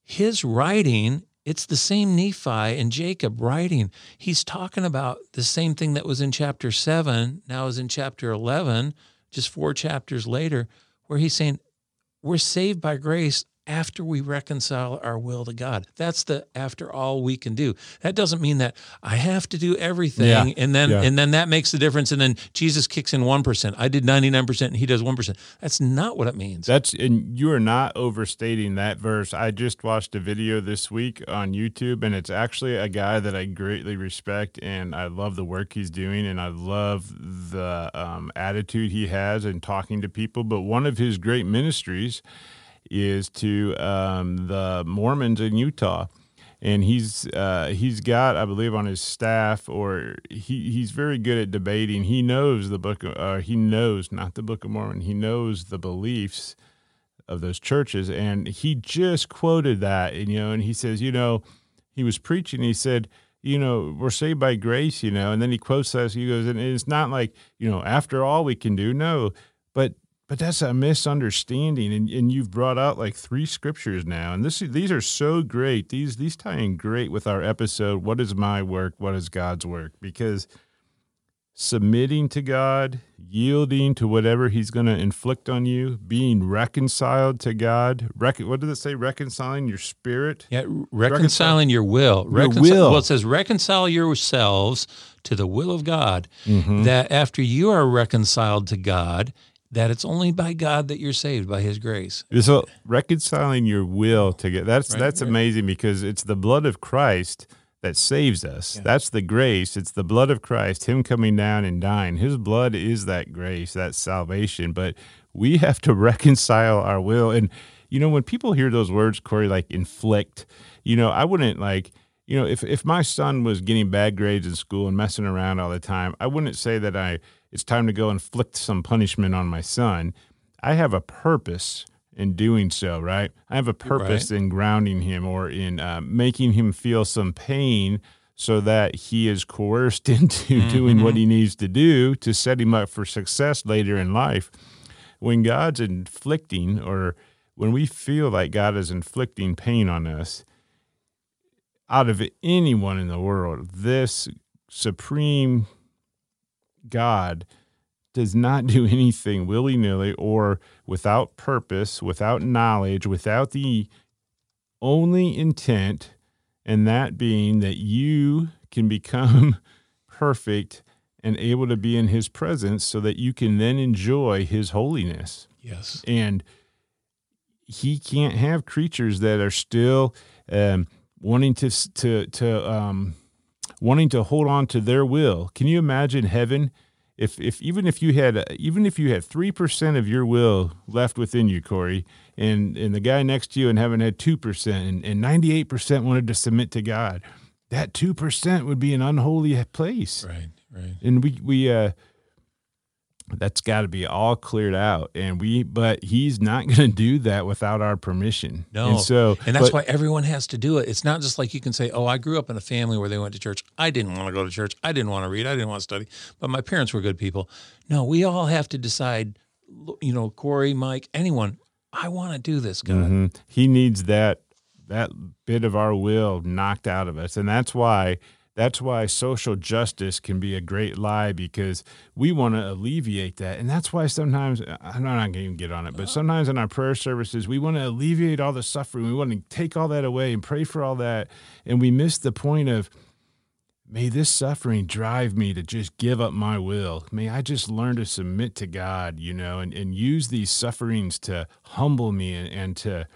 His writing, it's the same Nephi and Jacob writing. He's talking about the same thing that was in chapter 7, now is in chapter 11, just four chapters later, where he's saying, We're saved by grace after we reconcile our will to God. That's the after all we can do. That doesn't mean that I have to do everything Yeah. and then Yeah. and then that makes the difference and then Jesus kicks in 1%. I did 99% and he does 1%. That's not what it means. That's and you are not overstating that verse. I just watched a video this week on YouTube, and it's actually a guy that I greatly respect, and I love the work he's doing, and I love the um, attitude he has in talking to people. But one of his great ministries is to um, the Mormons in Utah. And he's uh, he's got, I believe, on his staff, or he, he's very good at debating. He knows the book. Uh, he knows not the Book of Mormon. He knows the beliefs of those churches, and he just quoted that. And you know, and he says, you know, he was preaching. He said, you know, we're saved by grace. You know, and then he quotes us. He goes, and it's not like you know, after all we can do. No, but but that's a misunderstanding, and, and you've brought out like three scriptures now, and this these are so great. These these tie in great with our episode. What is my work? What is God's work? Because submitting to God, yielding to whatever He's going to inflict on you, being reconciled to God. Rec- what does it say? Reconciling your spirit. Yeah, reconciling your will. Your Reconci- will. Well, it says reconcile yourselves to the will of God. Mm-hmm. That after you are reconciled to God, that it's only by God that you're saved by His grace. So reconciling your will to get that's Right, that's amazing because it's the blood of Christ that saves us. That's the grace. It's the blood of Christ, Him coming down and dying. His blood is that grace, that salvation. But we have to reconcile our will. And you know, when people hear those words, Corey, like inflict, you know, I wouldn't like. You know, if, if my son was getting bad grades in school and messing around all the time, I wouldn't say that I it's time to go inflict some punishment on my son. I have a purpose in doing so, right? I have a purpose in grounding him or in uh, making him feel some pain so that he is coerced into doing what he needs to do to set him up for success later in life. When God's inflicting or when we feel like God is inflicting pain on us, out of anyone in the world, this supreme God does not do anything willy nilly or without purpose, without knowledge, without the only intent, and that being that you can become perfect and able to be in his presence so that you can then enjoy his holiness. Yes. And he can't have creatures that are still um, wanting to to to um, wanting to hold on to their will. Can you imagine heaven? If, if even if you had even if you had three percent of your will left within you, Corey, and and the guy next to you in heaven had two percent, and ninety eight percent wanted to submit to God, that two percent would be an unholy place Right. Right. and we we uh that's got to be all cleared out and we but he's not going to do that without our permission No. and so And that's but- why everyone has to do it. It's not just like you can say, "Oh, I grew up in a family where they went to church. I didn't want to go to church. I didn't want to read. I didn't want to study, but my parents were good people." No, we all have to decide. You know, Corey, Mike, anyone. I want to do this, God. Mhm. he needs that that bit of our will knocked out of us and that's why that's why social justice can be a great lie because we want to alleviate that and that's why sometimes uh, i'm not going to even get on it but uh-huh. sometimes in our prayer services we want to alleviate all the suffering we want to take all that away and pray for all that and we miss the point of May this suffering drive me to just give up my will. May I just learn to submit to God, you know, and, and use these sufferings to humble me and, and to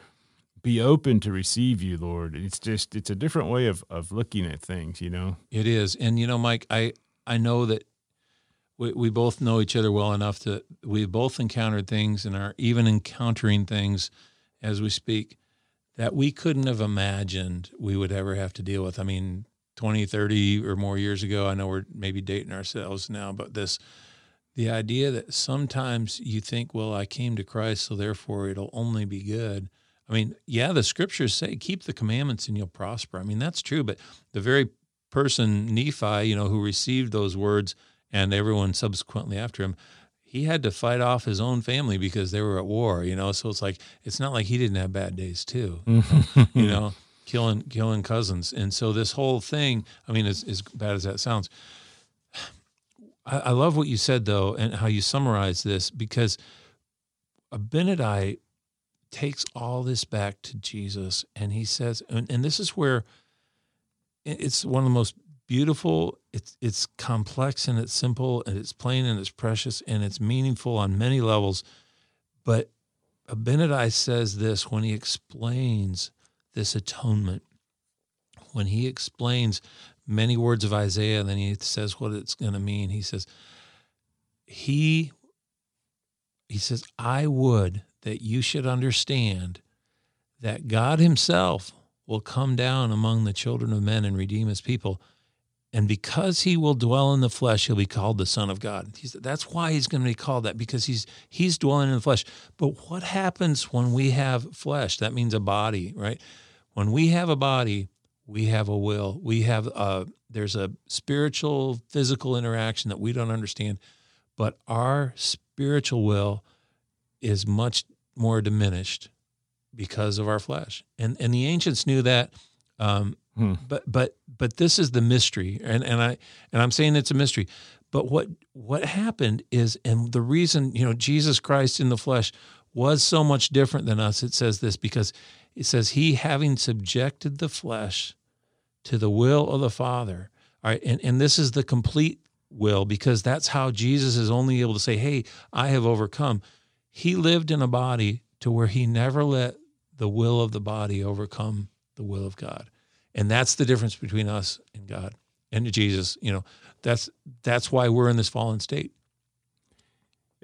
be open to receive you, Lord. It's just it's a different way of, of looking at things, you know. It is, and you know, Mike, I I know that we we both know each other well enough to we both encountered things and are even encountering things as we speak that we couldn't have imagined we would ever have to deal with. I mean, 20, 30 or more years ago, I know we're maybe dating ourselves now, but this the idea that sometimes you think, well, I came to Christ, so therefore it'll only be good. I mean, yeah, the scriptures say keep the commandments and you'll prosper. I mean, that's true, but the very person Nephi, you know, who received those words and everyone subsequently after him, he had to fight off his own family because they were at war, you know. So it's like it's not like he didn't have bad days too, you know, killing killing cousins. And so this whole thing, I mean, as, as bad as that sounds, I, I love what you said though, and how you summarize this because Abinadi takes all this back to Jesus, and he says, and, and this is where it's one of the most beautiful. It's it's complex and it's simple and it's plain and it's precious and it's meaningful on many levels. But Abinadi says this when he explains this atonement, when he explains many words of Isaiah, then he says what it's going to mean. He says, "He." He says, "I would that you should understand that God Himself will come down among the children of men and redeem His people." And because he will dwell in the flesh, he'll be called the Son of God. He's, that's why he's going to be called that because he's he's dwelling in the flesh. But what happens when we have flesh? That means a body, right? When we have a body, we have a will. We have a there's a spiritual, physical interaction that we don't understand, but our spiritual will is much more diminished because of our flesh. And and the ancients knew that. Um, Hmm. But but but this is the mystery, and and I and I'm saying it's a mystery. But what what happened is, and the reason you know Jesus Christ in the flesh was so much different than us. It says this because it says he having subjected the flesh to the will of the Father. All right, and and this is the complete will because that's how Jesus is only able to say, "Hey, I have overcome." He lived in a body to where he never let the will of the body overcome the will of God and that's the difference between us and God and Jesus. You know, that's that's why we're in this fallen state.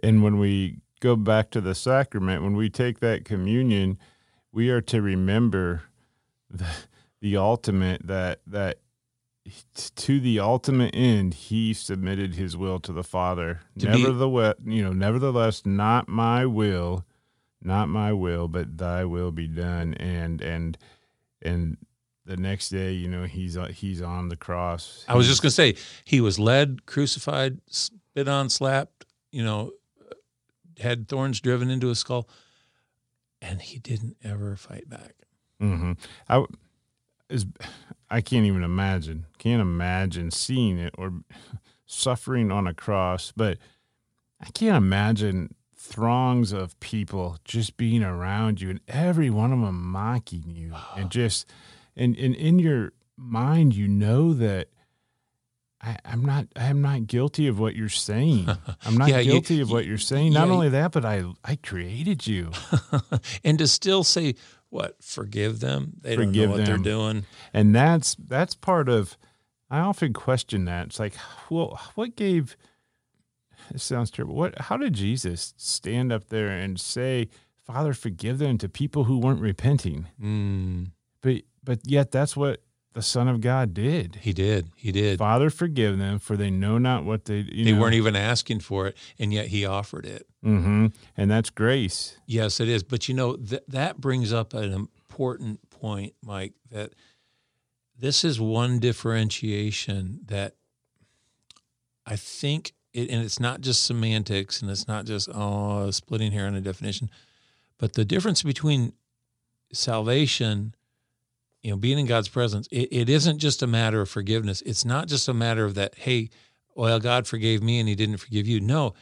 And when we go back to the sacrament, when we take that communion, we are to remember the the ultimate that that to the ultimate end he submitted his will to the father to nevertheless be, you know nevertheless not my will not my will but thy will be done and and and the next day, you know, he's uh, he's on the cross. I was just gonna say he was led, crucified, spit on, slapped, you know, had thorns driven into his skull, and he didn't ever fight back. Mm-hmm. I is I can't even imagine, can't imagine seeing it or suffering on a cross, but I can't imagine throngs of people just being around you and every one of them mocking you and just and and in your mind you know that I, am not I'm not guilty of what you're saying. I'm not yeah, guilty you, of what you're saying. Not yeah, only that, but I I created you. and to still say what forgive them, they forgive don't know what them. they're doing. And that's that's part of. I often question that. It's like, well, what gave? It sounds terrible. What? How did Jesus stand up there and say, "Father, forgive them" to people who weren't repenting? Mm. But but yet that's what the Son of God did. He did. He did. Father, forgive them, for they know not what they. they know. weren't even asking for it, and yet He offered it. Mm-hmm. And that's grace. Yes, it is. But you know th- that brings up an important point, Mike. That this is one differentiation that I think, it, and it's not just semantics, and it's not just oh splitting hair on a definition, but the difference between salvation you know, being in God's presence, it, it isn't just a matter of forgiveness. It's not just a matter of that, hey, well, God forgave me and he didn't forgive you. No,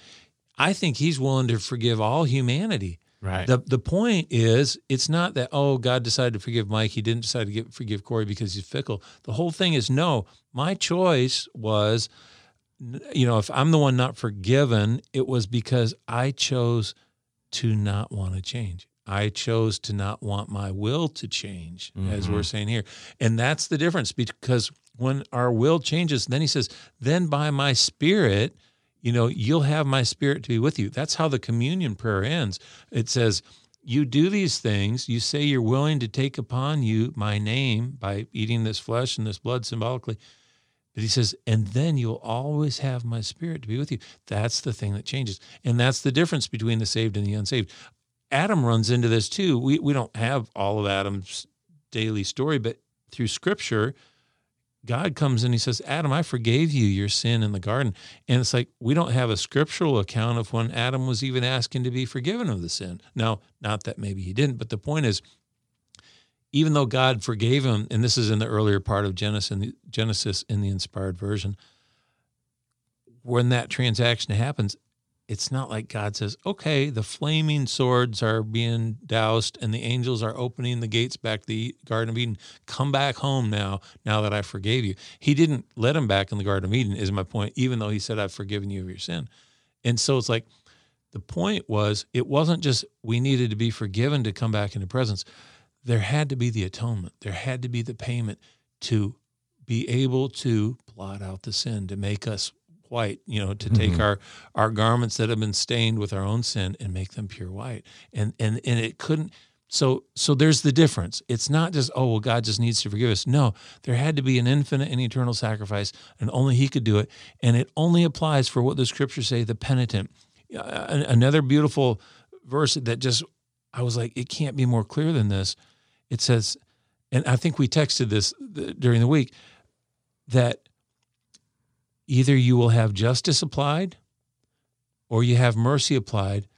I think he's willing to forgive all humanity. Right. The the point is, it's not that oh God decided to forgive Mike, he didn't decide to get, forgive Corey because he's fickle. The whole thing is no. My choice was, you know, if I'm the one not forgiven, it was because I chose to not want to change. I chose to not want my will to change, mm-hmm. as we're mm-hmm. saying here. And that's the difference because when our will changes, then he says, then by my spirit, you know, you'll have my spirit to be with you. That's how the communion prayer ends. It says, you do these things, you say you're willing to take upon you my name by eating this flesh and this blood symbolically. But he says, and then you'll always have my spirit to be with you. That's the thing that changes. And that's the difference between the saved and the unsaved. Adam runs into this too. We we don't have all of Adam's daily story, but through Scripture, God comes and he says, Adam, I forgave you your sin in the garden. And it's like, we don't have a scriptural account of when Adam was even asking to be forgiven of the sin. Now, not that maybe he didn't, but the point is, even though God forgave him, and this is in the earlier part of Genesis Genesis in the inspired version, when that transaction happens, it's not like God says, okay, the flaming swords are being doused and the angels are opening the gates back to the Garden of Eden. Come back home now, now that I forgave you. He didn't let him back in the Garden of Eden, is my point, even though he said, I've forgiven you of your sin. And so it's like the point was, it wasn't just we needed to be forgiven to come back into presence. There had to be the atonement, there had to be the payment to be able to blot out the sin, to make us white you know to take mm-hmm. our our garments that have been stained with our own sin and make them pure white. And and and it couldn't so so there's the difference. It's not just oh well god just needs to forgive us. No there had to be an infinite and eternal sacrifice and only he could do it. And it only applies for what the scriptures say the penitent. Another beautiful verse that just i was like it can't be more clear than this. It says and i think we texted this during the week that Either you will have justice applied or you have mercy applied,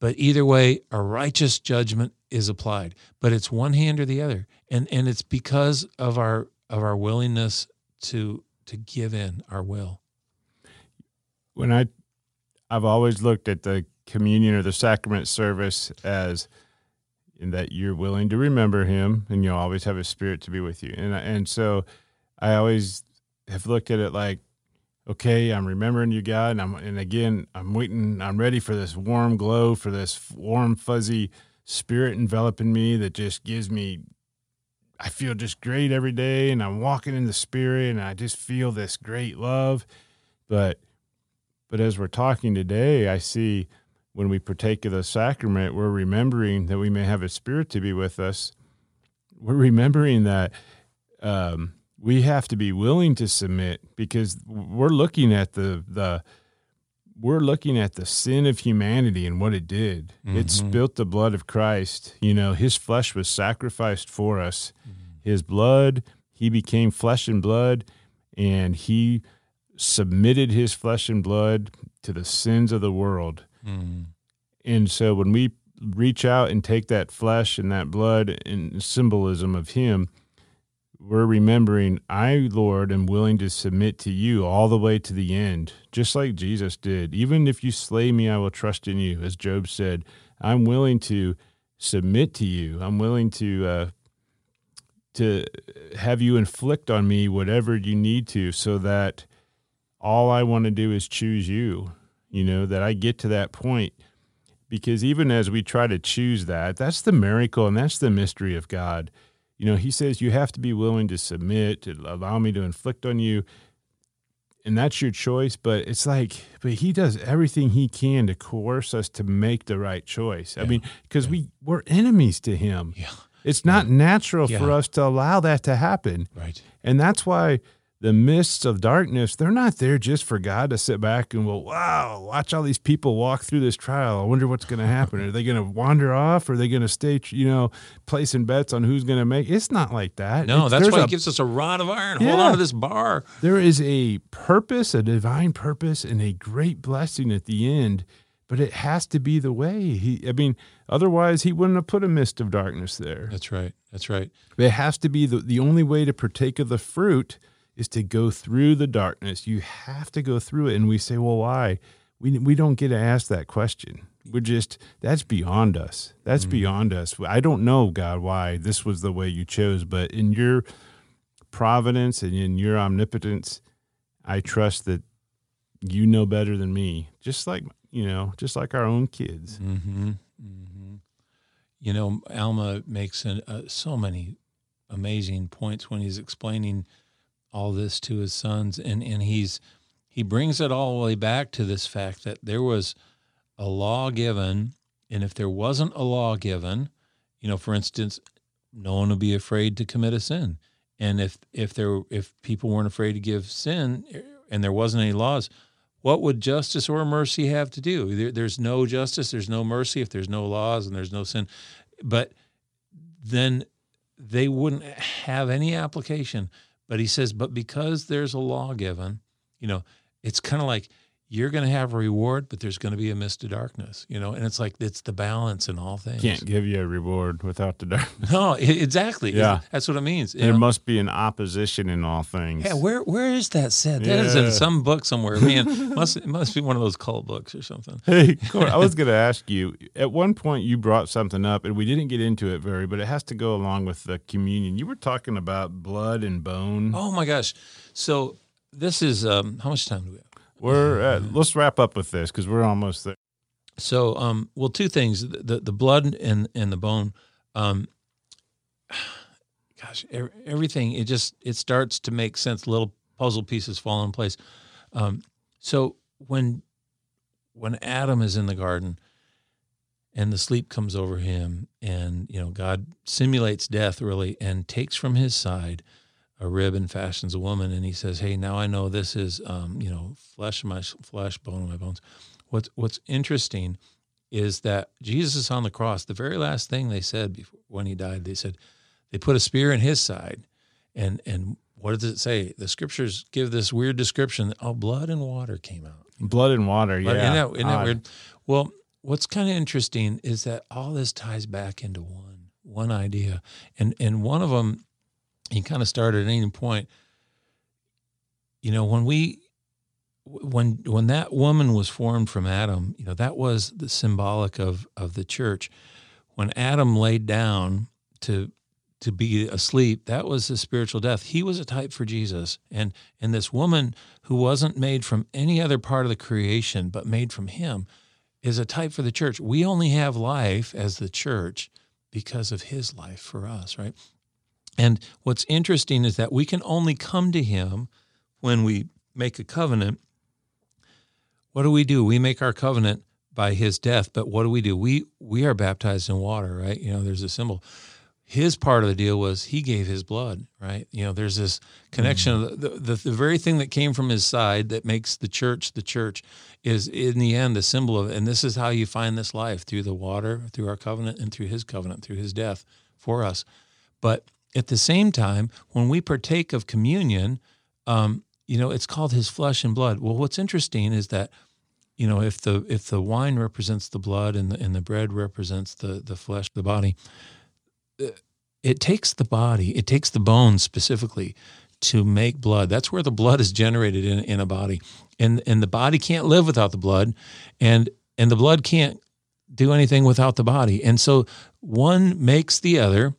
but either way, a righteous judgment is applied. But it's one hand or the other. And and it's because of our of our willingness to to give in our will. When I I've always looked at the communion or the sacrament service as in that you're willing to remember him and you'll always have a spirit to be with you. And and so I always have looked at it like okay, I'm remembering you, God, and I'm and again, I'm waiting, I'm ready for this warm glow, for this warm, fuzzy spirit enveloping me that just gives me I feel just great every day and I'm walking in the spirit and I just feel this great love. But but as we're talking today, I see when we partake of the sacrament, we're remembering that we may have a spirit to be with us. We're remembering that um, we have to be willing to submit because we're looking at the the we're looking at the sin of humanity and what it did. Mm-hmm. It spilt the blood of Christ. You know, his flesh was sacrificed for us. Mm-hmm. His blood, he became flesh and blood, and he submitted his flesh and blood to the sins of the world. Mm-hmm. And so when we reach out and take that flesh and that blood in symbolism of him, we're remembering, I, Lord, am willing to submit to you all the way to the end, just like Jesus did. Even if you slay me, I will trust in you. As Job said, I'm willing to submit to you. I'm willing to uh, to have you inflict on me whatever you need to, so that all I want to do is choose you. You know that I get to that point because even as we try to choose that, that's the miracle and that's the mystery of God you know, he says you have to be willing to submit, to allow me to inflict on you. And that's your choice. But it's like, but he does everything he can to coerce us to make the right choice. Yeah. I mean, because yeah. we, we're enemies to him. Yeah. It's not natural for us to allow that to happen. Right. And that's why the mists of darkness, they're not there just for God to sit back and well, wow, watch all these people walk through this trial. I wonder what's going to happen. Are they going to wander off? Or are they going to stay, you know, placing bets on who's going to make? It's not like that. No, it's, that's why a, it gives us a rod of iron. Yeah, Hold on to this bar. There is a purpose, a divine purpose, and a great blessing at the end. But it has to be the way he. I mean, otherwise he wouldn't have put a mist of darkness there. That's right. That's right. It has to be the the only way to partake of the fruit is to go through the darkness. You have to go through it. And we say, well, why? We, we don't get to ask that question. We're just, that's beyond us. That's mm-hmm. beyond us. I don't know, God, why this was the way you chose, but in your providence and in your omnipotence, I trust that you know better than me, just like, you know, just like our own kids. Mm-hmm. Mm-hmm. You know, Alma makes an, uh, so many amazing points when he's explaining all this to his sons and and he's he brings it all the way back to this fact that there was a law given and if there wasn't a law given you know for instance no one would be afraid to commit a sin. And if if there if people weren't afraid to give sin eh, and there wasn't any laws what would justice or mercy have to do? There, there's no justice there's no mercy if there's no laws and there's no sin. But then they wouldn't have any application But he says, but because there's a law given, you know, it's kind of like you're going to have a reward, but there's going to be a mist of darkness, you know, and it's like it's the balance in all things. Can't give you a reward without the darkness. No, exactly. Yeah. that's what it means. There know? must be an opposition in all things. Yeah, where where is that said? That is in some book somewhere. Man, must it must be one of those cult books or something. Hey, Corey, I was going to ask you. At one point, you brought something up, and we didn't get into it very, but it has to go along with the communion. You were talking about blood and bone. Oh my gosh! So this is um, how much time do we have? We're at, let's wrap up with this because we're almost there. So, um, well, two things: the the, blood and and the bone. Um, gosh, ev- everything it just it starts to make sense. Little puzzle pieces fall in place. Um, so when when Adam is in the garden and the sleep comes over him, and you know God simulates death really, and takes from his side a rib and fashions a woman, and he says, "Hey, now I know this is um, you know flesh of my flesh, bone of my bones." What's What's interesting is that Jesus on the cross, the very last thing they said before when he died, they said they put a spear in his side, and and what does it say? The scriptures give this weird description. Oh, blood and water came out. Blood and water. Yeah. Isn't that, isn't that weird? Well, what's kind of interesting is that all this ties back into one one idea, and and one of them, he kind of started at any point. You know, when we when when that woman was formed from Adam, you know that was the symbolic of of the church. When Adam laid down to to be asleep, that was the spiritual death. He was a type for Jesus, and and this woman who wasn't made from any other part of the creation but made from Him is a type for the church. We only have life as the church because of His life for us, right? And what's interesting is that we can only come to Him when we make a covenant what do we do? We make our covenant by his death, but what do we do? We we are baptized in water, right? You know, there's a symbol. His part of the deal was he gave his blood, right? You know, there's this connection. Mm. of The, the, the very thing that came from his side that makes the church the church is in the end the symbol of. And this is how you find this life through the water, through our covenant, and through his covenant, through his death for us. But at the same time, when we partake of communion, um, you know, it's called his flesh and blood. Well, what's interesting is that you know if the if the wine represents the blood and the and the bread represents the the flesh the body uh, it takes the body it takes the bones specifically to make blood. That's where the blood is generated in, in a body. And and the body can't live without the blood and and the blood can't do anything without the body. And so one makes the other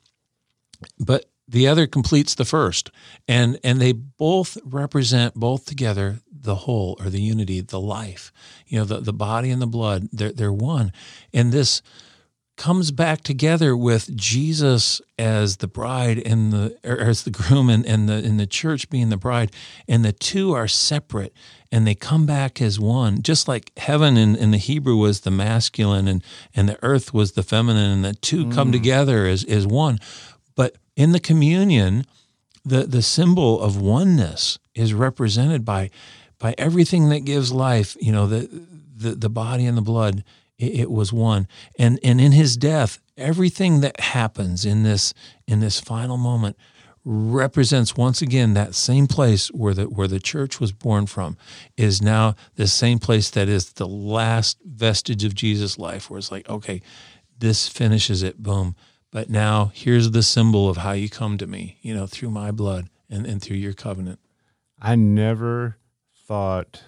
but the other completes the first. And and they both represent both together the whole or the unity the life you know the, the body and the blood they're, they're one. And this comes back together with jesus as the bride and the or as the groom and, and the in the church being the bride. And the two are separate and they come back as one. Just like heaven in, in the hebrew was the masculine and and the earth was the feminine and the two come mm. together as, as one but in the communion, the, the symbol of oneness is represented by by everything that gives life. You know, the the, the body and the blood, it, it was one. And and in his death, everything that happens in this in this final moment represents once again that same place where the where the church was born from is now the same place that is the last vestige of Jesus' life where it's like, okay, this finishes it, boom. But now here's the symbol of how you come to me, you know, through my blood and, and through your covenant. I never thought.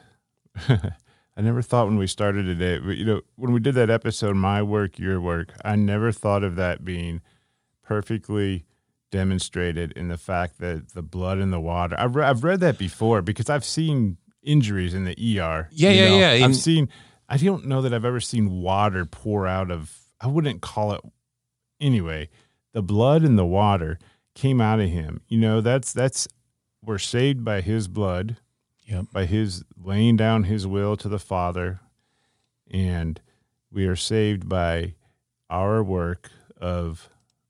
I never thought when we started today, but, you know, when we did that episode, my work, your work, I never thought of that being perfectly demonstrated in the fact that the blood and the water. I've, re- I've read that before because I've seen injuries in the ER. Yeah, yeah, know? yeah. I've And- seen. I don't know that I've ever seen water pour out of. I wouldn't call it. Anyway, the blood and the water came out of him. You know, that's that's we're saved by his blood Yep. by his laying down his will to the Father, and we are saved by our work of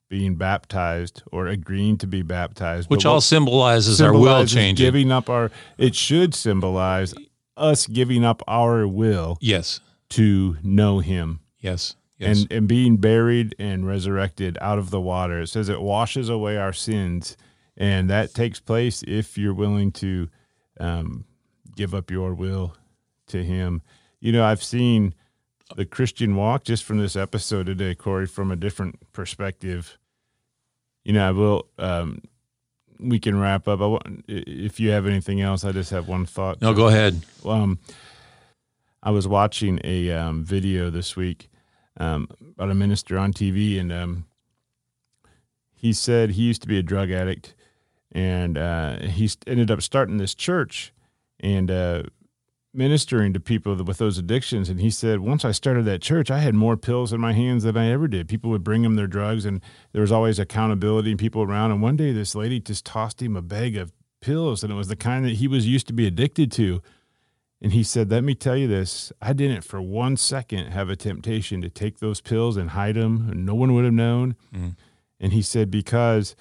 being baptized or agreeing to be baptized, Which all what symbolizes our will changing. Giving up our, it should symbolize us giving up our will yes. to know Him. Yes. Yes. And, and being buried and resurrected out of the water. It says it washes away our sins and that takes place if you're willing to um, give up your will to Him. You know, I've seen the Christian walk just from this episode today, Corey, from a different perspective. You know, I will. Um, we can wrap up. I want, if you have anything else, I just have one thought. No, go ahead. Um, I was watching a um, video this week um, about a minister on TV, and um, he said he used to be a drug addict, and uh, he ended up starting this church and uh, ministering to people with those addictions. And he said, once I started that church, I had more pills in my hands than I ever did. People would bring him their drugs, and there was always accountability and people around. And one day, this lady just tossed him a bag of pills, and it was the kind that he was used to be addicted to. And he said, Let me tell you this I didn't for one second have a temptation to take those pills and hide them. And no one would have known. Mm. And he said, Because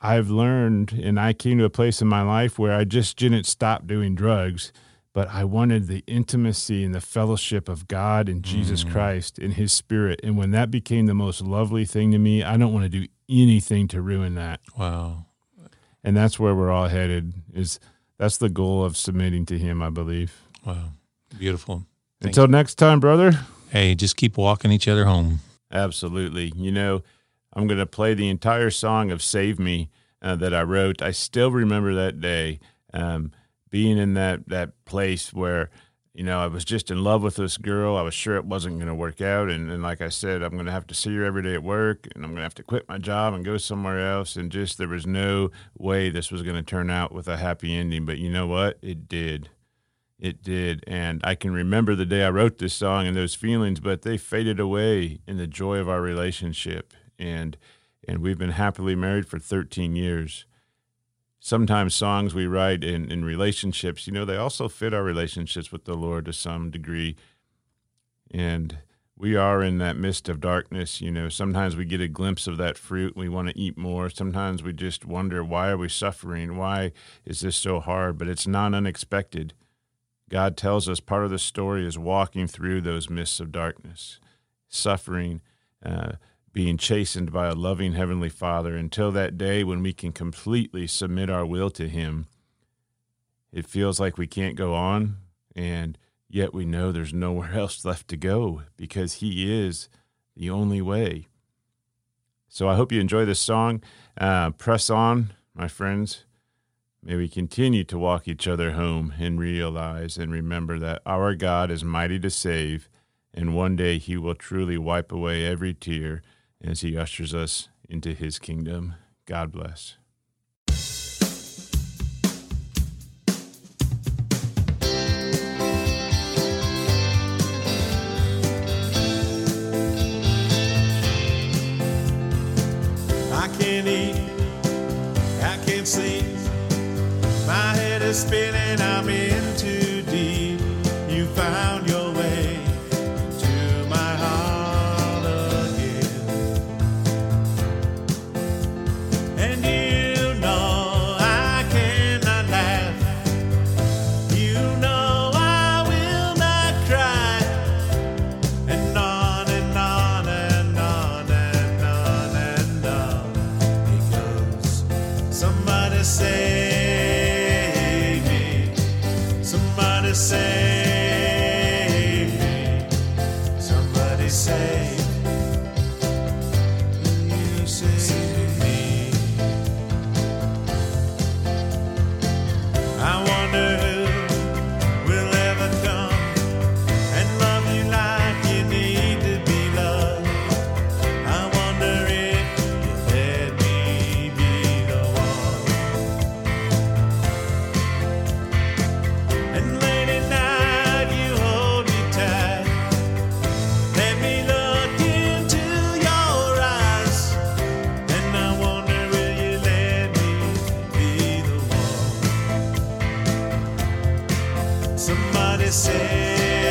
I've learned and I came to a place in my life where I just didn't stop doing drugs, but I wanted the intimacy and the fellowship of God and Jesus mm. Christ in his spirit. And when that became the most lovely thing to me, I don't want to do anything to ruin that. Wow. And that's where we're all headed is that's the goal of submitting to him, I believe. Wow. Beautiful. Thank Until you. next time, brother. Hey, just keep walking each other home. Absolutely. You know, I'm going to play the entire song of Save Me uh, that I wrote. I still remember that day um, being in that, that place where, you know, I was just in love with this girl. I was sure it wasn't going to work out. And, and like I said, I'm going to have to see her every day at work and I'm going to have to quit my job and go somewhere else. And just there was no way this was going to turn out with a happy ending. But you know what? It did. It did. And I can remember the day I wrote this song and those feelings, but they faded away in the joy of our relationship and and we've been happily married for 13 years. Sometimes songs we write in, in relationships, you know, they also fit our relationships with the Lord to some degree. And we are in that mist of darkness. You know, sometimes we get a glimpse of that fruit. We want to eat more. Sometimes we just wonder, why are we suffering? Why is this so hard? But it's not unexpected. God tells us part of the story is walking through those mists of darkness, suffering, uh, being chastened by a loving Heavenly Father until that day when we can completely submit our will to Him. It feels like we can't go on, and yet we know there's nowhere else left to go because He is the only way. So I hope you enjoy this song. Uh, press on, my friends. May we continue to walk each other home and realize and remember that our God is mighty to save, and one day He will truly wipe away every tear as he ushers us into his kingdom. God bless. I can't eat, I can't sleep. My head is spinning, I'm in você.